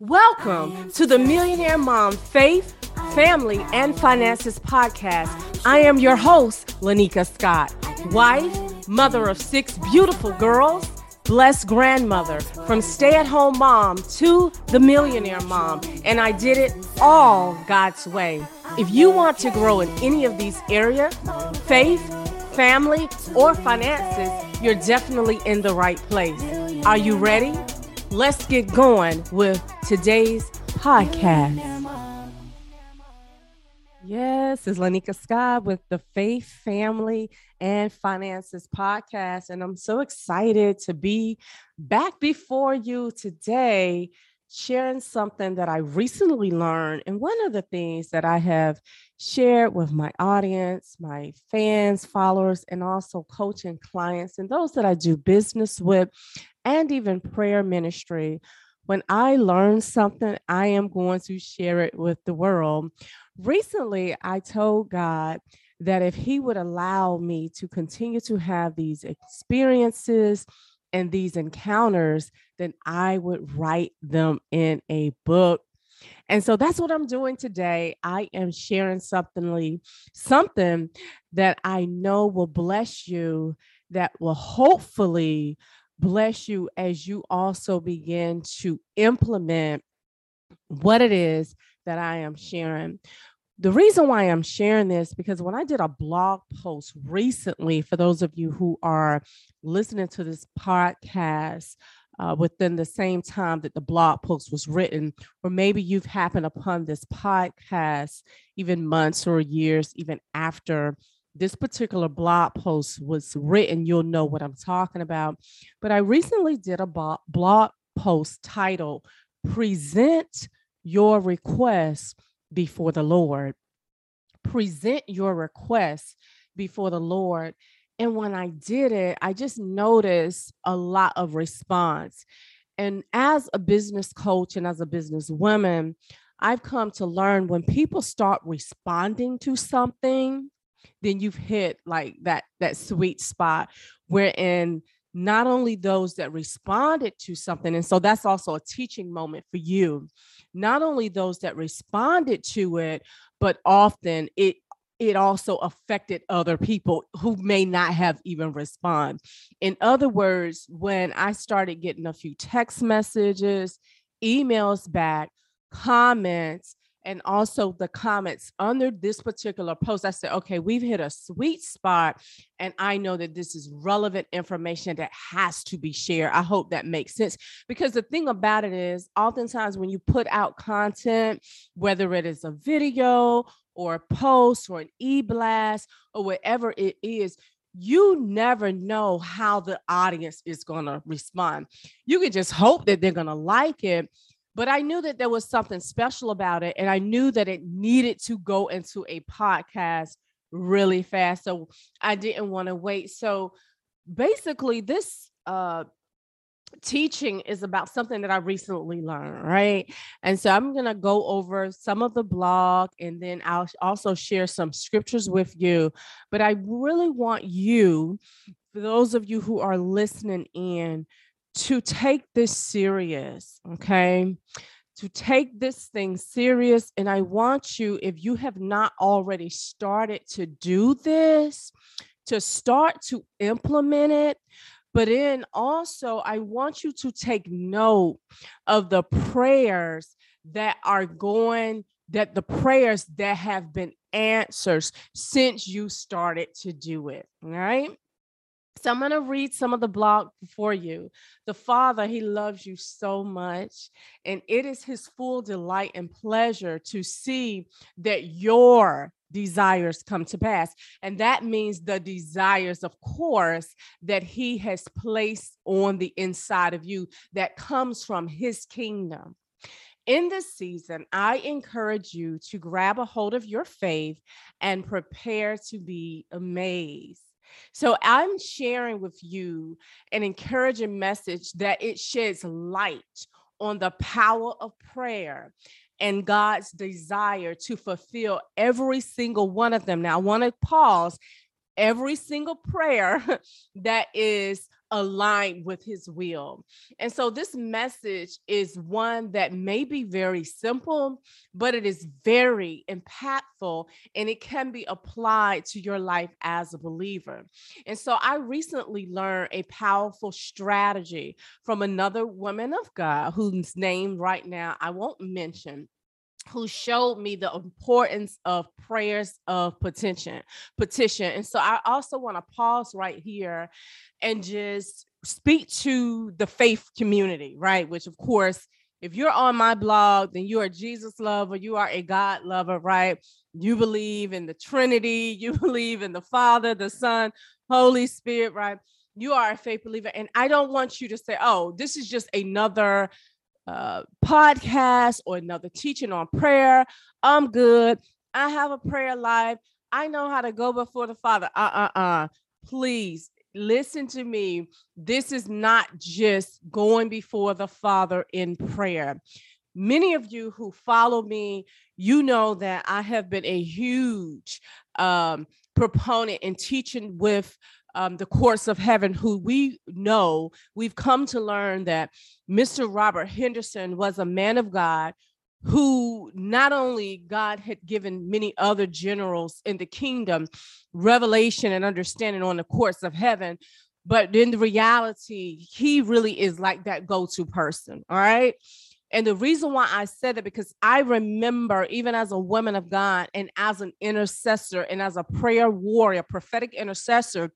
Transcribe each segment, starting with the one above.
Welcome to the Millionaire Mom Faith, Family, and Finances podcast. I am your host, Lenika Scott, wife, mother of six beautiful girls, blessed grandmother, from stay at home mom to the millionaire mom, and I did it all God's way. If you want to grow in any of these areas, faith, family, or finances, you're definitely in the right place. Are you ready? Let's get going with today's podcast. Yes, it's Lenika Scott with the Faith, Family, and Finances podcast. And I'm so excited to be back before you today, sharing something that I recently learned. And one of the things that I have shared with my audience, my fans, followers, and also coaching clients and those that I do business with, and even prayer ministry. When I learn something, I am going to share it with the world. Recently, I told God that if He would allow me to continue to have these experiences and these encounters, then I would write them in a book and so that's what I'm doing today. I am sharing something, something that I know will bless you, that will hopefully bless you as you also begin to implement what it is that I am sharing. The reason why I'm sharing this because when I did a blog post recently, for those of you who are listening to this podcast uh, within the same time that the blog post was written, or maybe you've happened upon this podcast even months or years, even after this particular blog post was written, you'll know what I'm talking about. But I recently did a blog post titled Present Your Request Before the Lord. Present your request before the Lord. And when I did it, I just noticed a lot of response. And as a business coach and as a business woman, I've come to learn when people start responding to something, then you've hit like that that sweet spot wherein not only those that responded to something and so that's also a teaching moment for you not only those that responded to it but often it it also affected other people who may not have even respond. In other words, when I started getting a few text messages, emails back, comments, and also the comments under this particular post, I said, okay, we've hit a sweet spot. And I know that this is relevant information that has to be shared. I hope that makes sense. Because the thing about it is, oftentimes when you put out content, whether it is a video or a post or an e-blast or whatever it is, you never know how the audience is going to respond. You can just hope that they're going to like it. But I knew that there was something special about it. And I knew that it needed to go into a podcast really fast. So I didn't want to wait. So basically, this uh, teaching is about something that I recently learned, right? And so I'm going to go over some of the blog and then I'll also share some scriptures with you. But I really want you, for those of you who are listening in, to take this serious, okay? To take this thing serious. And I want you, if you have not already started to do this, to start to implement it but then also, I want you to take note of the prayers that are going, that the prayers that have been answers since you started to do it. All right. I'm going to read some of the blog for you. The Father, He loves you so much, and it is His full delight and pleasure to see that your desires come to pass. And that means the desires, of course, that he has placed on the inside of you that comes from his kingdom. In this season, I encourage you to grab a hold of your faith and prepare to be amazed. So I'm sharing with you an encouraging message that it sheds light on the power of prayer and God's desire to fulfill every single one of them. Now, I want to pause every single prayer that is aligned with his will. And so this message is one that may be very simple, but it is very impactful and it can be applied to your life as a believer. And so I recently learned a powerful strategy from another woman of God whose name right now I won't mention who showed me the importance of prayers of petition petition. And so i also want to pause right here and just speak to the faith community right? Which of course if you're on my blog then you're jesus lover you are a god lover right? You believe in the trinity you believe in the father the son holy spirit right? You are a faith believer and i don't want you to say oh this is just another uh, podcast or another teaching on prayer. I'm good. I have a prayer life. I know how to go before the Father. Uh uh uh. Please listen to me. This is not just going before the Father in prayer. Many of you who follow me, you know that I have been a huge um, proponent in teaching with um, the courts of heaven, who we know, we've come to learn that Mr. Robert Henderson was a man of God who not only God had given many other generals in the kingdom revelation and understanding on the courts of heaven, but in the reality, he really is like that go to person. All right. And the reason why I said that because I remember, even as a woman of God and as an intercessor and as a prayer warrior, prophetic intercessor,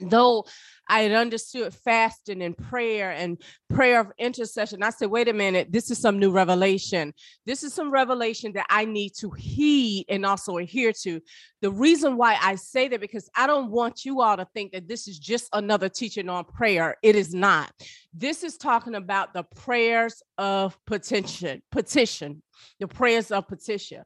though I had understood fasting and prayer and prayer of intercession, I said, wait a minute, this is some new revelation. This is some revelation that I need to heed and also adhere to. The reason why I say that, because I don't want you all to think that this is just another teaching on prayer. It is not. This is talking about the prayers of petition, petition, the prayers of petition.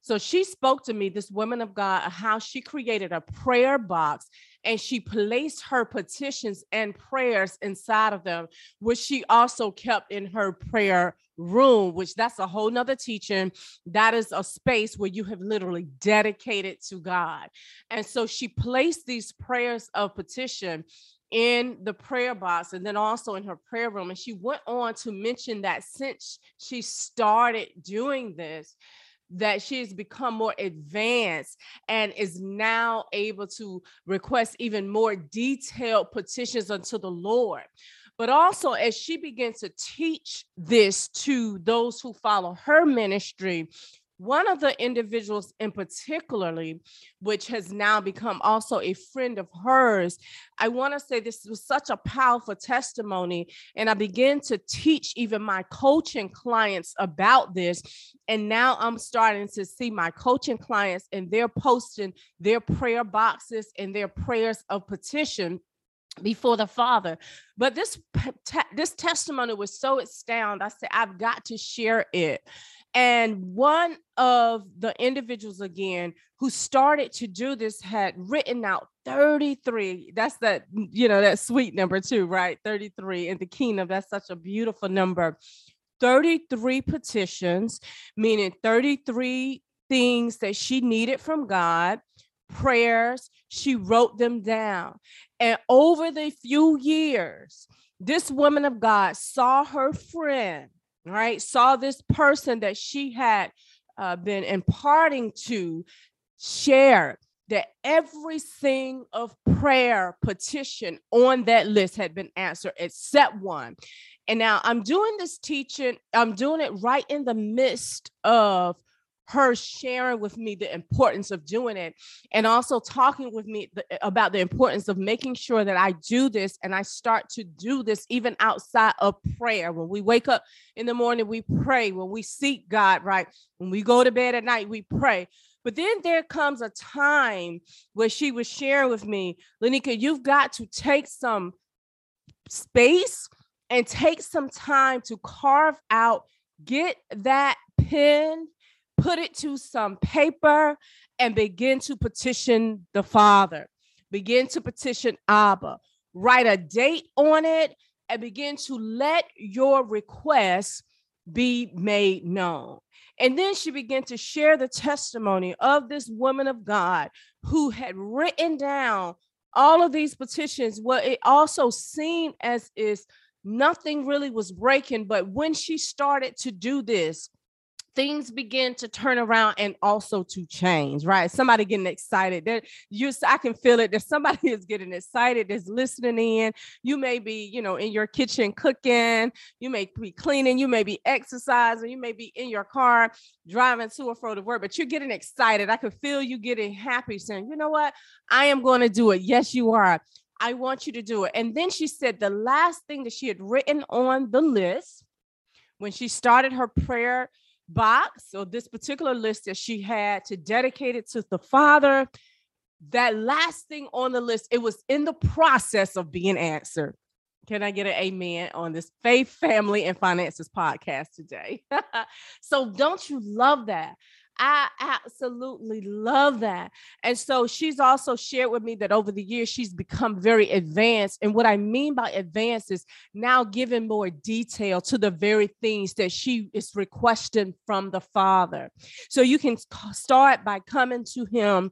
So she spoke to me, this woman of God, how she created a prayer box and she placed her petitions and prayers inside of them, which she also kept in her prayer room, which that's a whole nother teaching. That is a space where you have literally dedicated to God. And so she placed these prayers of petition in the prayer box and then also in her prayer room. And she went on to mention that since she started doing this, that she has become more advanced and is now able to request even more detailed petitions unto the Lord. But also, as she begins to teach this to those who follow her ministry, one of the individuals in particularly which has now become also a friend of hers i want to say this was such a powerful testimony and i began to teach even my coaching clients about this and now i'm starting to see my coaching clients and they're posting their prayer boxes and their prayers of petition before the father. But this this testimony was so astounding i said i've got to share it and one of the individuals again who started to do this had written out 33. That's that, mm, you know, that sweet number too, right? 33 in the kingdom. That's such a beautiful number. 33 petitions, meaning 33 things that she needed from God, prayers. She wrote them down. And over the few years, this woman of God saw her friend right? Saw this person that she had uh, been imparting to share that everything of prayer petition on that list had been answered except one. And now I'm doing this teaching, I'm doing it right in the midst of her sharing with me the importance of doing it and also talking with me th- about the importance of making sure that I do this and I start to do this even outside of prayer. When we wake up in the morning, we pray. When we seek God, right? When we go to bed at night, we pray. But then there comes a time where she was sharing with me, Lenika, you've got to take some space and take some time to carve out, get that pen put it to some paper and begin to petition the Father. Begin to petition Abba. Write a date on it and begin to let your requests be made known. And then she began to share the testimony of this woman of God who had written down all of these petitions, what it also seemed as is nothing really was breaking. But when she started to do this, things begin to turn around and also to change, right? Somebody getting excited. There, you I can feel it. That somebody is getting excited, is listening in. You may be, you know, in your kitchen cooking, you may be cleaning, you may be exercising, you may be in your car driving to or fro to work, but you're getting excited. I can feel you getting happy, saying, you know what? I am going to do it. Yes, you are. I want you to do it. And then she said the last thing that she had written on the list when she started her prayer box or this particular list that she had to dedicate it to the Father, that last thing on the list, it was in the process of being answered. Can I get an amen on this faith, family, and finances podcast today? so, don't you love that? I absolutely love that. And so she's also shared with me that over the years, she's become very advanced. And what I mean by advanced is now giving more detail to the very things that she is requesting from the Father. So you can start by coming to Him,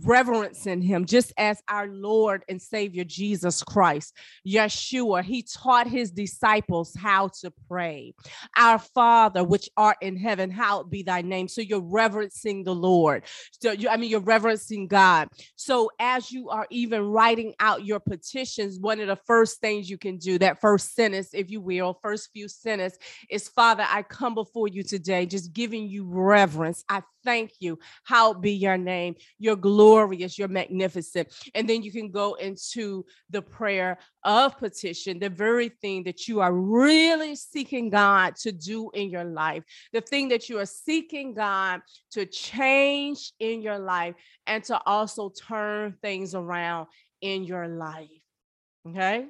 reverencing Him, just as our Lord and Savior Jesus Christ, Yeshua, He taught His disciples how to pray. Our Father, which art in heaven, hallowed be thy name. So you're reverencing the Lord. So you, I mean, you're reverencing God. So as you are even writing out your petitions, one of the first things you can do, that first sentence, if you will, first few sentences, is Father, I come before you today, just giving you reverence. I thank you. How be your name? You're glorious, you're magnificent. And then you can go into the prayer of petition, the very thing that you are really seeking God to do in your life, the thing that you are seeking God to change in your life and to also turn things around in your life. Okay.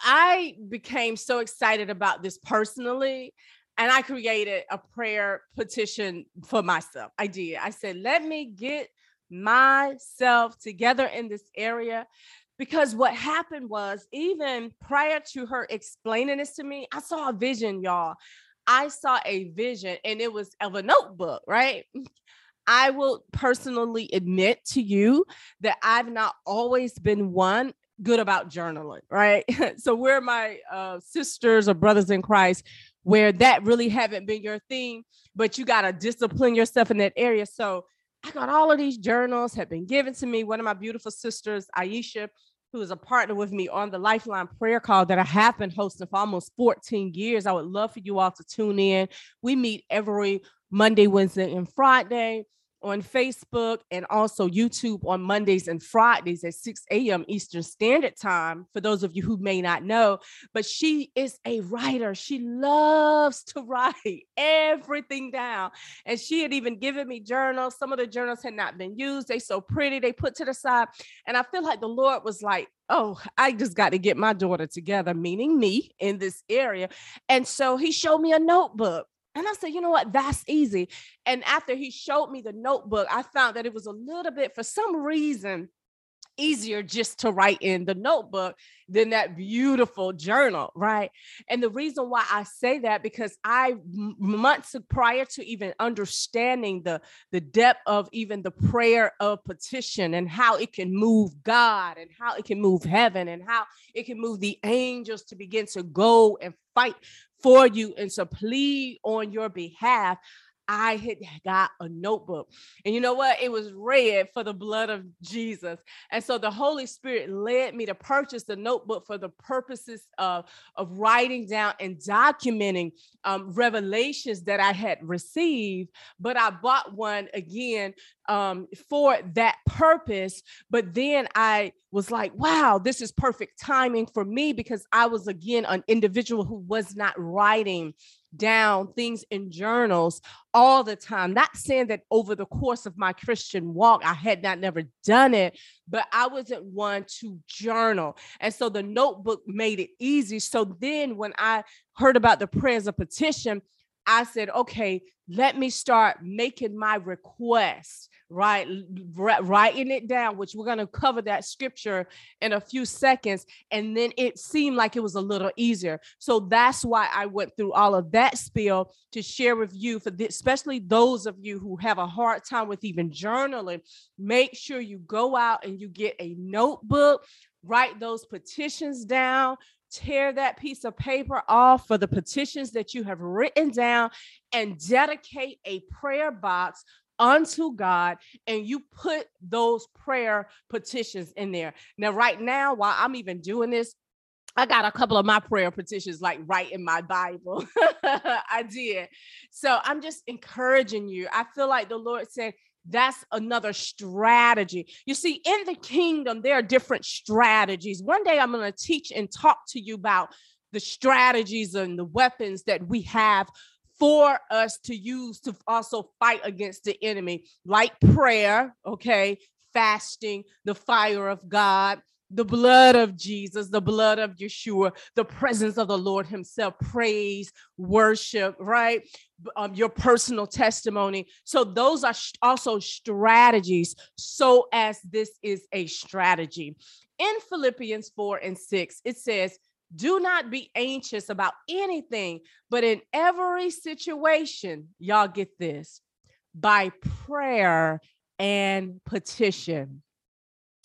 I became so excited about this personally and I created a prayer petition for myself. I did. I said, let me get myself together in this area because what happened was even prior to her explaining this to me i saw a vision y'all i saw a vision and it was of a notebook right i will personally admit to you that i've not always been one good about journaling right so we're my uh, sisters or brothers in christ where that really haven't been your thing, but you got to discipline yourself in that area. So I got all of these journals have been given to me. One of my beautiful sisters, Aisha, who is a partner with me on the Lifeline prayer call that I have been hosting for almost 14 years. I would love for you all to tune in. We meet every Monday, Wednesday, and Friday on Facebook and also YouTube on Mondays and Fridays at 6 a.m. Eastern Standard Time, for those of you who may not know. But she is a writer. She loves to write everything down. And she had even given me journals. Some of the journals had not been used. They so pretty, they put to the side. And I feel like the Lord was like, oh, I just got to get my daughter together, meaning me in this area. And so he showed me a notebook and I said, you know what? That's easy. And after he showed me the notebook, I found that it was a little bit, for some reason, easier just to write in the notebook than that beautiful journal, right? And the reason why I say that because I months prior to even understanding the the depth of even the prayer of petition and how it can move God and how it can move heaven and how it can move the angels to begin to go and fight for you and to plead on your behalf. I had got a notebook. And you know what? It was red for the blood of Jesus. And so the Holy Spirit led me to purchase the notebook for the purposes of, of writing down and documenting um, revelations that I had received. But I bought one again um, for that purpose. But then I was like, wow, this is perfect timing for me because I was again an individual who was not writing down things in journals all the time. Not saying that over the course of my Christian walk, I had not never done it, but I wasn't one to journal. And so the notebook made it easy. So then when I heard about the prayers of petition, I said, okay, let me start making my request right writing it down which we're going to cover that scripture in a few seconds and then it seemed like it was a little easier. So that's why i went through all of that spiel to share with you for this, especially those of you who have a hard time with even journaling. Make sure you go out and you get a notebook write those petitions down tear that piece of paper off for the petitions that you have written down and dedicate a prayer box unto God and you put those prayer petitions in there. Now, right now, while I'm even doing this, I got a couple of my prayer petitions like right in my Bible. I did. So I'm just encouraging you. I feel like the Lord said, that's another strategy. You see, in the kingdom, there are different strategies. One day I'm going to teach and talk to you about the strategies and the weapons that we have for us to use to also fight against the enemy, like prayer, okay, fasting, the fire of God, the blood of Jesus, the blood of Yeshua, the presence of the Lord Himself, praise, worship, right? Um, your personal testimony. So, those are also strategies, so as this is a strategy. In Philippians 4 and 6, it says, do not be anxious about anything, but in every situation, y'all get this by prayer and petition.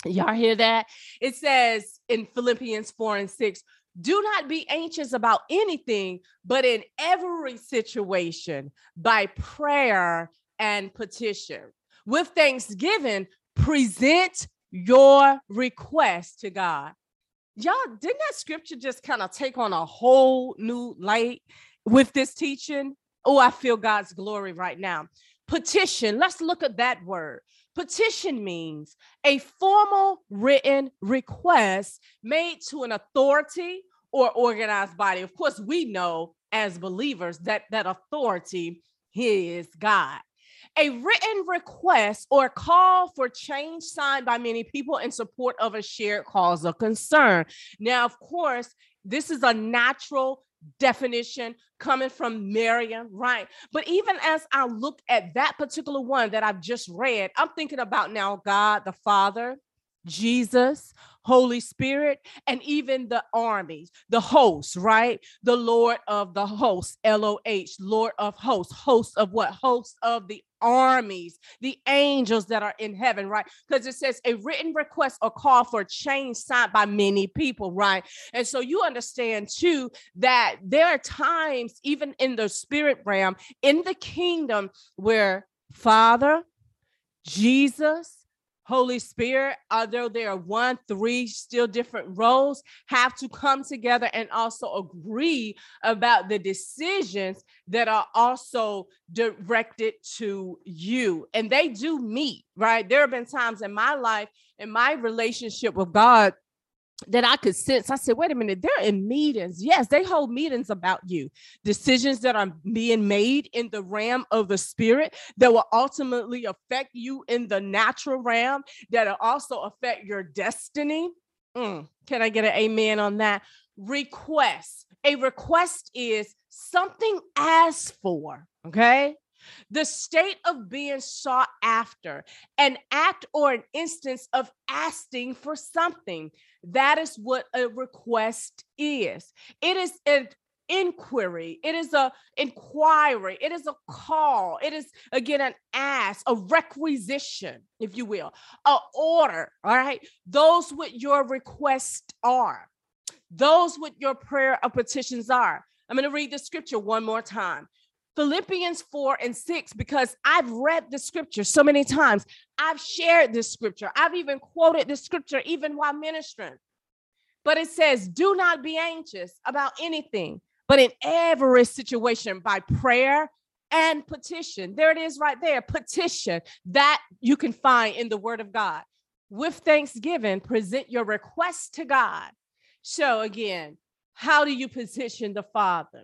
Y'all hear that? It says in Philippians 4 and 6 do not be anxious about anything, but in every situation, by prayer and petition. With thanksgiving, present your request to God y'all didn't that scripture just kind of take on a whole new light with this teaching oh i feel god's glory right now petition let's look at that word petition means a formal written request made to an authority or organized body of course we know as believers that that authority is god a written request or call for change signed by many people in support of a shared cause of concern. Now, of course, this is a natural definition coming from Merriam, right? But even as I look at that particular one that I've just read, I'm thinking about now God the Father, Jesus, Holy Spirit, and even the armies, the hosts, right? The Lord of the hosts, L O H, Lord of hosts, hosts of what? Hosts of the armies, the angels that are in heaven, right? Because it says a written request or call for change signed by many people, right? And so you understand too that there are times, even in the spirit realm, in the kingdom, where Father, Jesus, Holy Spirit, although there are one, three still different roles, have to come together and also agree about the decisions that are also directed to you. And they do meet, right? There have been times in my life, in my relationship with God, that I could sense. I said, wait a minute, they're in meetings. Yes, they hold meetings about you. Decisions that are being made in the realm of the spirit that will ultimately affect you in the natural realm, that'll also affect your destiny. Mm, can I get an amen on that? Request. A request is something asked for. Okay. The state of being sought after, an act or an instance of asking for something. That is what a request is. It is an inquiry. It is a inquiry. It is a call. It is again an ask a requisition if you will a order all right? Those what your requests are. Those what your prayer of petitions are. I'm going to read the scripture one more time Philippians 4 and 6 because I've read the scripture so many times. I've shared this scripture. I've even quoted the scripture even while ministering. But it says, Do not be anxious about anything, but in every situation by prayer and petition. There it is right there petition that you can find in the word of God. With thanksgiving, present your request to God. So, again, how do you position the Father?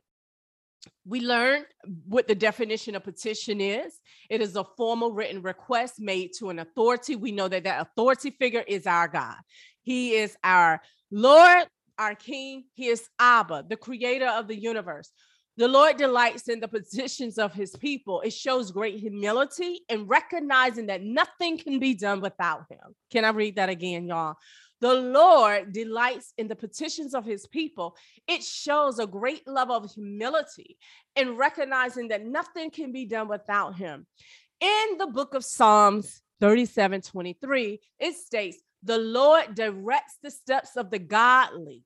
We learned what the definition of petition is. It is a formal written request made to an authority. We know that that authority figure is our God. He is our Lord, our King. He is Abba, the creator of the universe. The Lord delights in the petitions of his people. It shows great humility and recognizing that nothing can be done without him. Can I read that again, y'all? The Lord delights in the petitions of his people. It shows a great level of humility in recognizing that nothing can be done without him. In the book of Psalms 37 23, it states, The Lord directs the steps of the godly.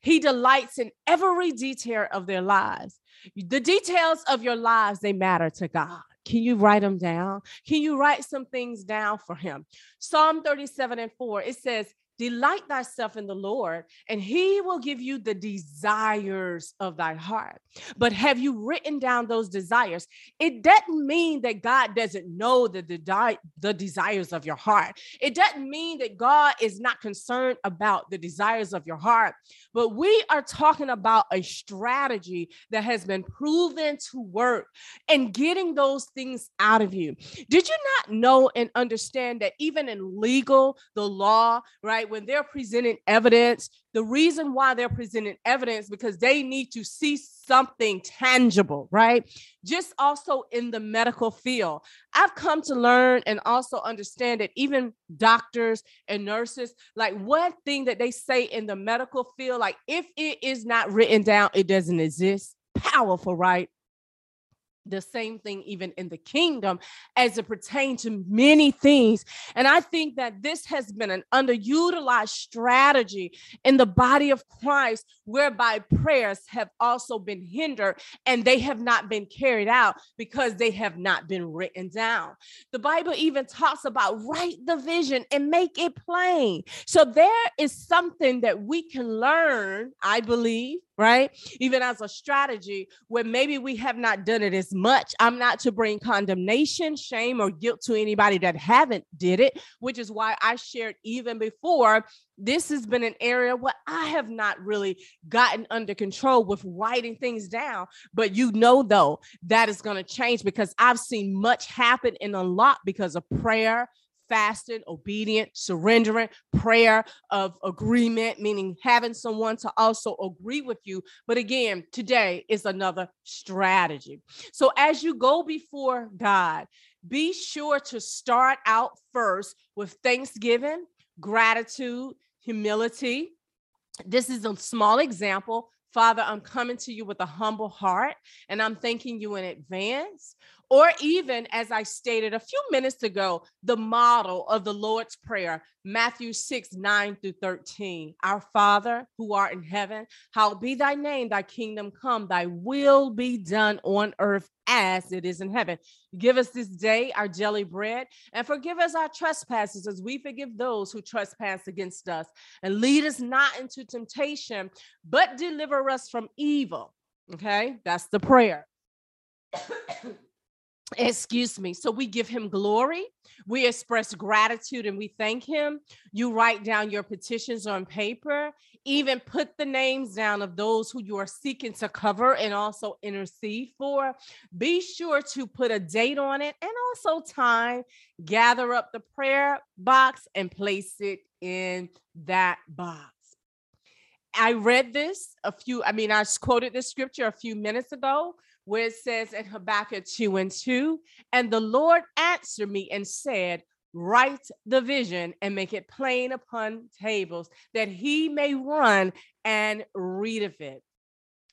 He delights in every detail of their lives. The details of your lives, they matter to God. Can you write them down? Can you write some things down for him? Psalm 37 and 4, it says, Delight thyself in the Lord, and he will give you the desires of thy heart. But have you written down those desires? It doesn't mean that God doesn't know the, the, desires of your heart. It doesn't mean that God is not concerned about the desires of your heart. But we are talking about a strategy that has been proven to work and getting those things out of you. Did you not know and understand that even in legal, the law, right? Right? When they're presenting evidence, the reason why they're presenting evidence because they need to see something tangible, right? Just also in the medical field. I've come to learn and also understand that even doctors and nurses, like one thing that they say in the medical field, like if it is not written down, it doesn't exist. Powerful, right? The same thing even in the kingdom as it pertains to many things. And I think that this has been an underutilized strategy in the body of Christ, whereby prayers have also been hindered and they have not been carried out because they have not been written down. The Bible even talks about write the vision and make it plain. So there is something that we can learn, I believe, right? Even as a strategy where maybe we have not done it as much. I'm not to bring condemnation, shame, or guilt to anybody that haven't did it, which is why I shared even before. This has been an area where I have not really gotten under control with writing things down. But you know, though, that is going to change because I've seen much happen in a lot because of prayer, fasting, obedient, surrendering, prayer of agreement, meaning having someone to also agree with you. But again, today is another strategy. So as you go before God, be sure to start out first with thanksgiving, gratitude, humility. This is a small example. Father, I'm coming to you with a humble heart and I'm thanking you in advance or even as I stated a few minutes ago, the model of the Lord's Prayer, Matthew 6, 9 through 13. Our Father who art in heaven, hallowed be thy name, thy kingdom come, thy will be done on earth as it is in heaven. Give us this day our daily bread and forgive us our trespasses as we forgive those who trespass against us. And lead us not into temptation, but deliver us from evil. Okay, that's the prayer. Excuse me. So we give him glory we express gratitude and we thank him. You write down your petitions on paper even put the names down of those who you are seeking to cover and also intercede for. Be sure to put a date on it and also time. Gather up the prayer box and place it in that box. I read this a few, I mean, I quoted this scripture a few minutes ago, where it says in Habakkuk 2 and 2, and the Lord answered me and said, Write the vision and make it plain upon tables, that he may run and read of it.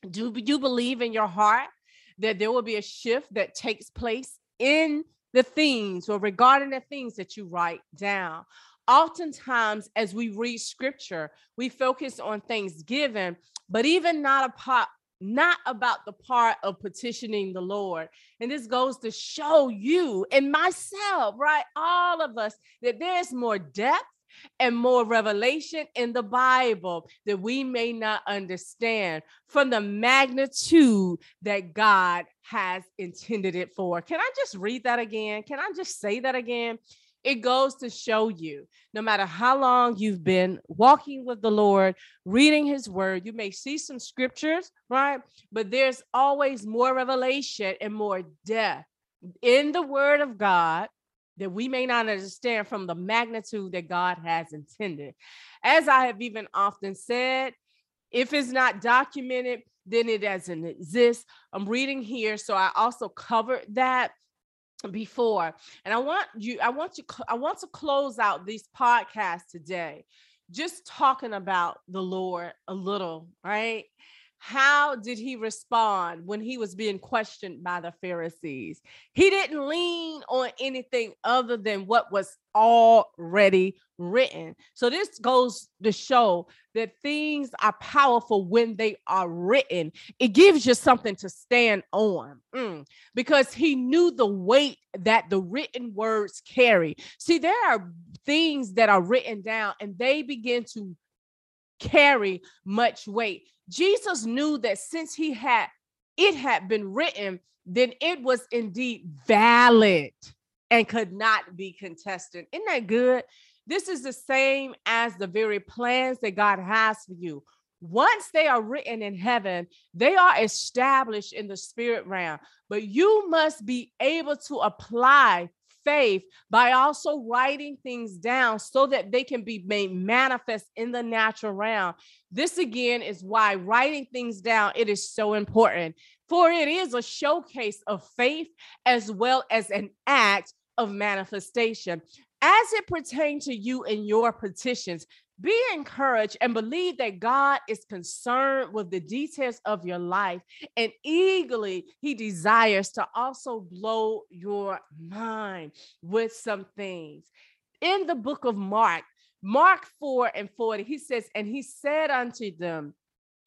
Do you believe in your heart that there will be a shift that takes place in the things or regarding the things that you write down? Oftentimes, as we read scripture, we focus on thanksgiving, but even not a part not about the part of petitioning the Lord. And this goes to show you and myself, right? All of us, that there's more depth and more revelation in the Bible that we may not understand from the magnitude that God has intended it for. Can I just read that again? Can I just say that again? It goes to show you no matter how long you've been walking with the Lord, reading his word, you may see some scriptures, right? But there's always more revelation and more depth in the word of God that we may not understand from the magnitude that God has intended. As I have even often said, if it's not documented, then it doesn't exist. I'm reading here, so I also covered that before. And I want you, I want you, I want to close out these podcasts today, just talking about the Lord a little, right? How did he respond when he was being questioned by the Pharisees? He didn't lean on anything other than what was already written. So this goes to show that things are powerful when they are written. It gives you something to stand on mm. because he knew the weight that the written words carry. See, there are things that are written down and they begin to carry much weight. Jesus knew that since he had it had been written, then it was indeed valid and could not be contested. Isn't that good? This is the same as the very plans that God has for you. Once they are written in heaven, they are established in the spirit realm, but you must be able to apply faith by also writing things down so that they can be made manifest in the natural realm. This again is why writing things down it is so important. For it is a showcase of faith as well as an act of manifestation. As it pertains to you and your petitions, be encouraged and believe that God is concerned with the details of your life and eagerly he desires to also blow your mind with some things. In the book of Mark, Mark 4 and 40, he says, And he said unto them,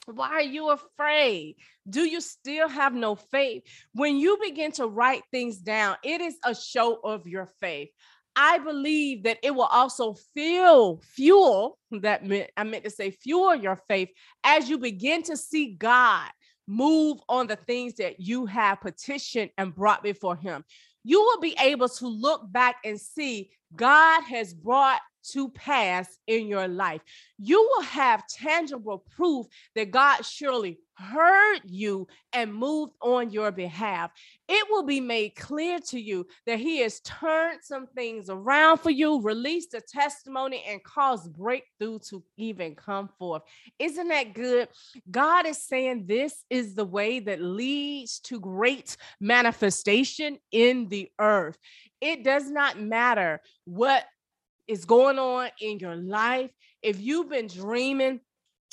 why are you afraid? Do you still have no faith? When you begin to write things down, it is a show of your faith. I believe that it will also fuel, fuel that meant I meant to say fuel your faith as you begin to see God move on the things that you have petitioned and brought before him. You will be able to look back and see God has brought to pass in your life. You will have tangible proof that God surely heard you and moved on your behalf. It will be made clear to you that He has turned some things around for you, released a testimony, and caused breakthrough to even come forth. Isn't that good? God is saying this is the way that leads to great manifestation in the earth. It does not matter what is going on in your life, if you've been dreaming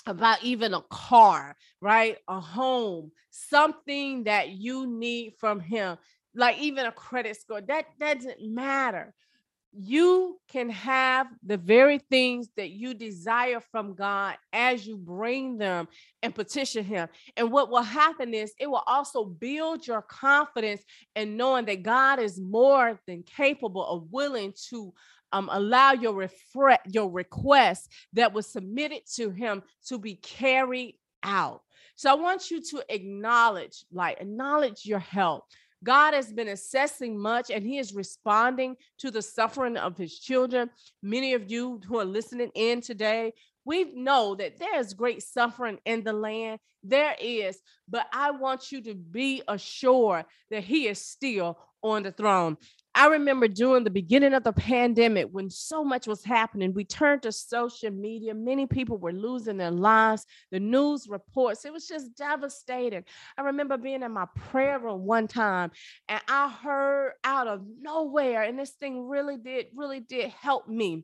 about even a car, right? A home, something that you need from him, like even a credit score, that doesn't matter you can have the very things that you desire from God as you bring them and petition Him. And what will happen is it will also build your confidence in knowing that God is more than capable of willing to um, allow your refre- your request that was submitted to Him to be carried out. So I want you to acknowledge, like, acknowledge your help. God has been assessing much and he is responding to the suffering of his children. Many of you who are listening in today, we know that there is great suffering in the land. There is, but I want you to be assured that he is still on the throne. I remember during the beginning of the pandemic when so much was happening, we turned to social media. Many people were losing their lives. The news reports, it was just devastating. I remember being in my prayer room one time and I heard out of nowhere, and this thing really did, really did help me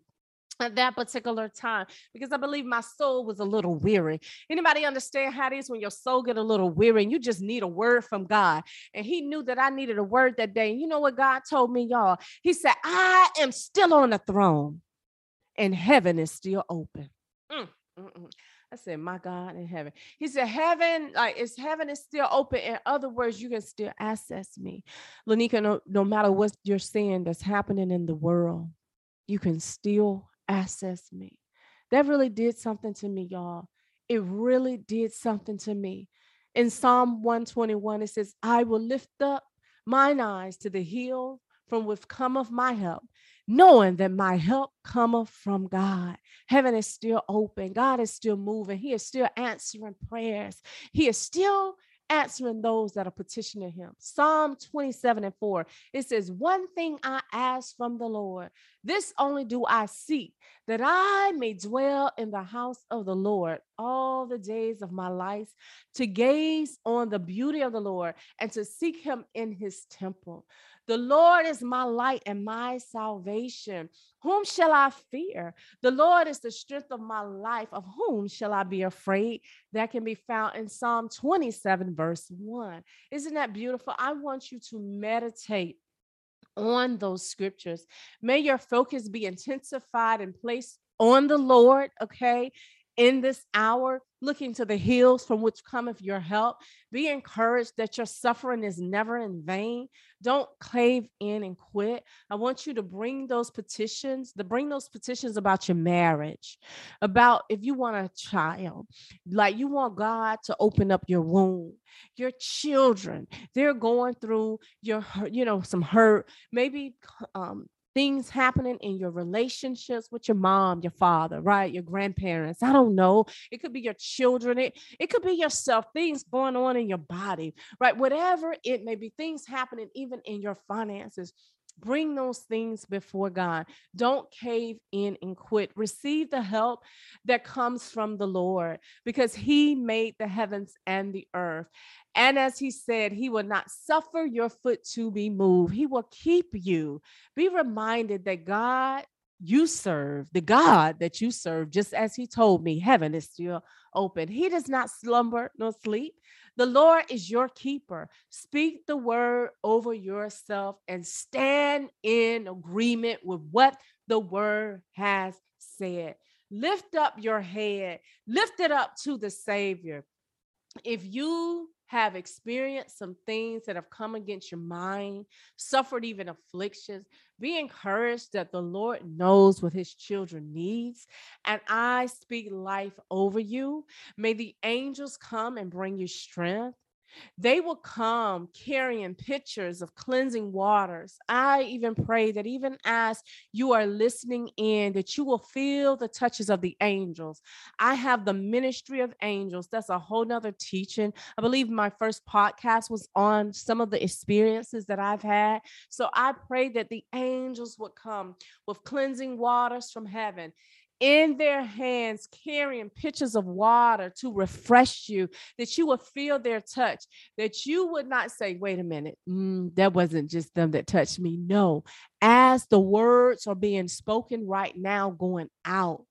at that particular time because I believe my soul was a little weary. Anybody understand how it is when your soul get a little weary and you just need a word from God? And he knew that I needed a word that day. And you know what God told me, y'all? He said, I am still on the throne and heaven is still open. Mm. I said, my God in heaven. He said, heaven, like it's heaven is still open. In other words, you can still access me. Lenika, no, no matter what you're seeing that's happening in the world, you can still access me. That really did something to me, y'all. It really did something to me. In Psalm 121, it says, I will lift up mine eyes to the hill from which cometh my help, knowing that my help cometh from God. Heaven is still open. God is still moving. He is still answering prayers. He is still answering those that are petitioning him. Psalm 27 and 4, it says, One thing I ask from the Lord, this only do I seek, that I may dwell in the house of the Lord all the days of my life to gaze on the beauty of the Lord and to seek him in his temple. The Lord is my light and my salvation. Whom shall I fear? The Lord is the strength of my life. Of whom shall I be afraid? That can be found in Psalm 27, verse 1. Isn't that beautiful? I want you to meditate on those scriptures. May your focus be intensified and placed on the Lord, okay? in this hour, looking to the hills from which cometh your help. Be encouraged that your suffering is never in vain. Don't cave in and quit. I want you to bring those petitions, to bring those petitions about your marriage, about if you want a child, like you want God to open up your womb. Your children, they're going through your, you know, some hurt, maybe um, things happening in your relationships with your mom, your father, right? Your grandparents. I don't know. It could be your children. It, it could be yourself, things going on in your body, right? Whatever it may be, things happening even in your finances. Bring those things before God. Don't cave in and quit. Receive the help that comes from the Lord because He made the heavens and the earth. And as He said, He will not suffer your foot to be moved, He will keep you. Be reminded that God you serve, the God that you serve, just as He told me, heaven is still open. He does not slumber nor sleep. The Lord is your keeper. Speak the word over yourself and stand in agreement with what the word has said. Lift up your head, lift it up to the Savior. If you have experienced some things that have come against your mind, suffered even afflictions, be encouraged that the Lord knows what his children needs. And I speak life over you. May the angels come and bring you strength. They will come carrying pitchers of cleansing waters. I even pray that even as you are listening in, that you will feel the touches of the angels. I have the ministry of angels. That's a whole nother teaching. I believe my first podcast was on some of the experiences that I've had. So I pray that the angels would come with cleansing waters from heaven in their hands carrying pitchers of water to refresh you, that you would feel their touch, that you would not say, wait a minute, mm, that wasn't just them that touched me. No, as the words are being spoken right now, going out,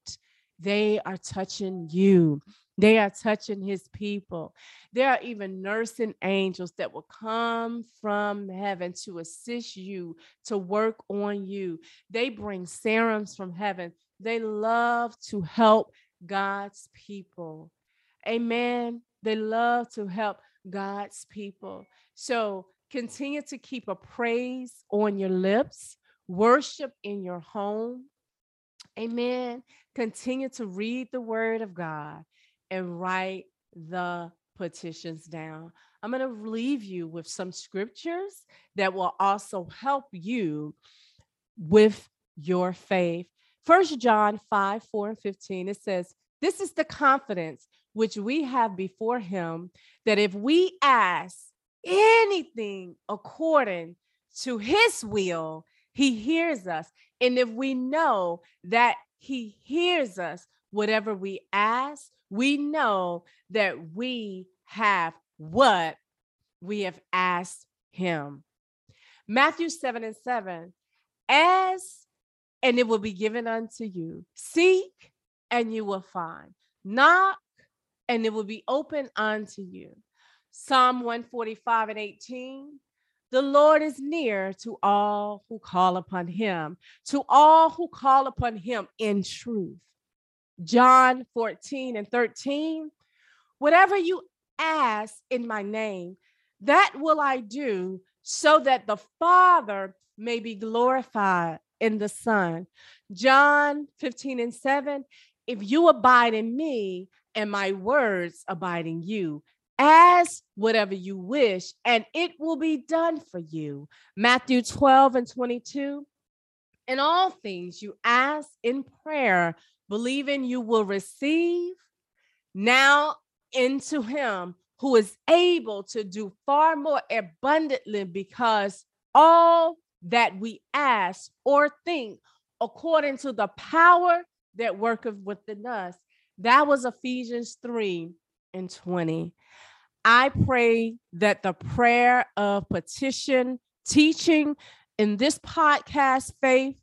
they are touching you. They are touching his people. There are even nursing angels that will come from heaven to assist you, to work on you. They bring serums from heaven they love to help God's people. Amen. They love to help God's people. So continue to keep a praise on your lips, worship in your home. Amen. Continue to read the word of God and write the petitions down. I'm going to leave you with some scriptures that will also help you with your faith. First John 5, 4 and 15, it says, This is the confidence which we have before him that if we ask anything according to his will, he hears us. And if we know that he hears us, whatever we ask, we know that we have what we have asked him. Matthew 7 and 7. As and it will be given unto you. Seek, and you will find. Knock, and it will be open unto you. Psalm 145 and 18. The Lord is near to all who call upon him, to all who call upon him in truth. John 14 and 13. Whatever you ask in my name, that will I do so that the Father may be glorified in the Son. John 15 and 7 If you abide in me and my words abide in you, ask whatever you wish, and it will be done for you. Matthew 12 and 22. In all things you ask in prayer, believing you will receive now into him who is able to do far more abundantly because all that we ask or think according to the power that worketh within us. That was Ephesians 3 and 20. I pray that the prayer of petition, teaching in this podcast, Faith,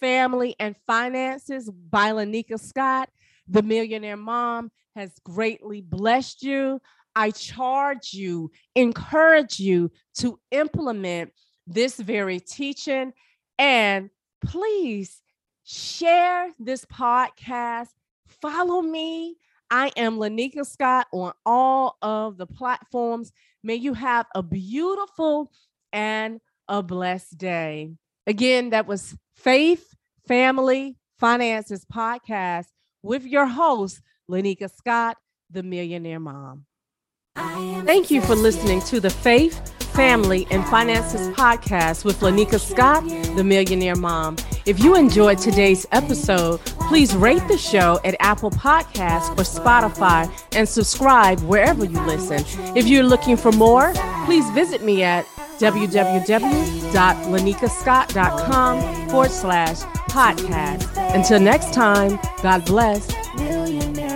Family, and Finances by Lenika Scott, the millionaire mom, has greatly blessed you. I charge you, encourage you to implement this very teaching. And please share this podcast. Follow me. I am Lenika Scott on all of the platforms. May you have a beautiful and a blessed day. Again, that was Faith, Family, Finances Podcast with your host, Lenika Scott, the Millionaire Mom. Thank you for listening to the Faith, Family, and Finances podcast with Lenika Scott, the Millionaire Mom. If you enjoyed today's episode, please rate the show at Apple Podcasts or Spotify and subscribe wherever you listen. If you're looking for more, please visit me at www.lenikascott.com forward slash podcast. Until next time, God bless.